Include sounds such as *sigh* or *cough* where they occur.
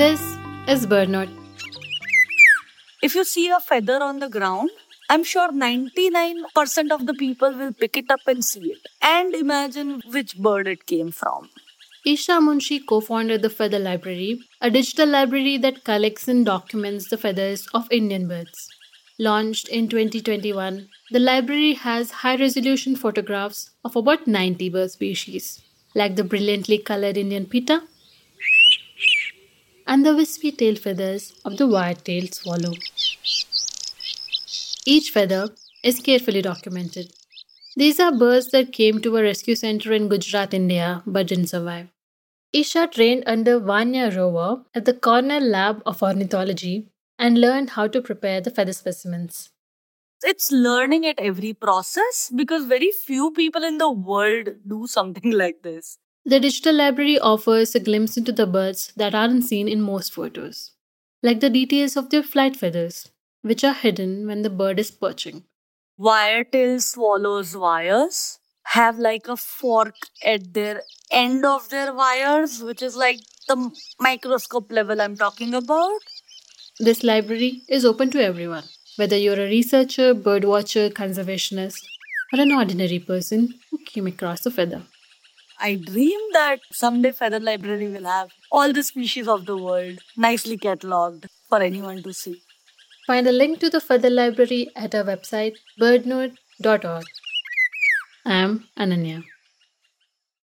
This is BirdNote. If you see a feather on the ground, I'm sure 99% of the people will pick it up and see it and imagine which bird it came from. Esha Munshi co founded the Feather Library, a digital library that collects and documents the feathers of Indian birds. Launched in 2021, the library has high resolution photographs of about 90 bird species, like the brilliantly colored Indian pitta and the wispy tail feathers of the wire tailed swallow. Each feather is carefully documented. These are birds that came to a rescue center in Gujarat, India, but didn't survive. Esha trained under Vanya Rohwer at the Cornell Lab of Ornithology and learned how to prepare the feather specimens. It's learning at every process because very few people in the world do something *laughs* like this. The digital library offers a glimpse into the birds that aren't seen in most photos, like the details of their flight feathers, which are hidden when the bird is perching. Wire-tailed swallows' wires have like a fork at their end of their wires, which is like the microscope level I'm talking about. This library is open to everyone, whether you're a researcher, birdwatcher, conservationist, or an ordinary person who came across a feather. I dream that someday Feather Library will have all the species of the world nicely catalogued for anyone to see. Find a link to the Feather Library at our website birdnote.org. I'm Ananya.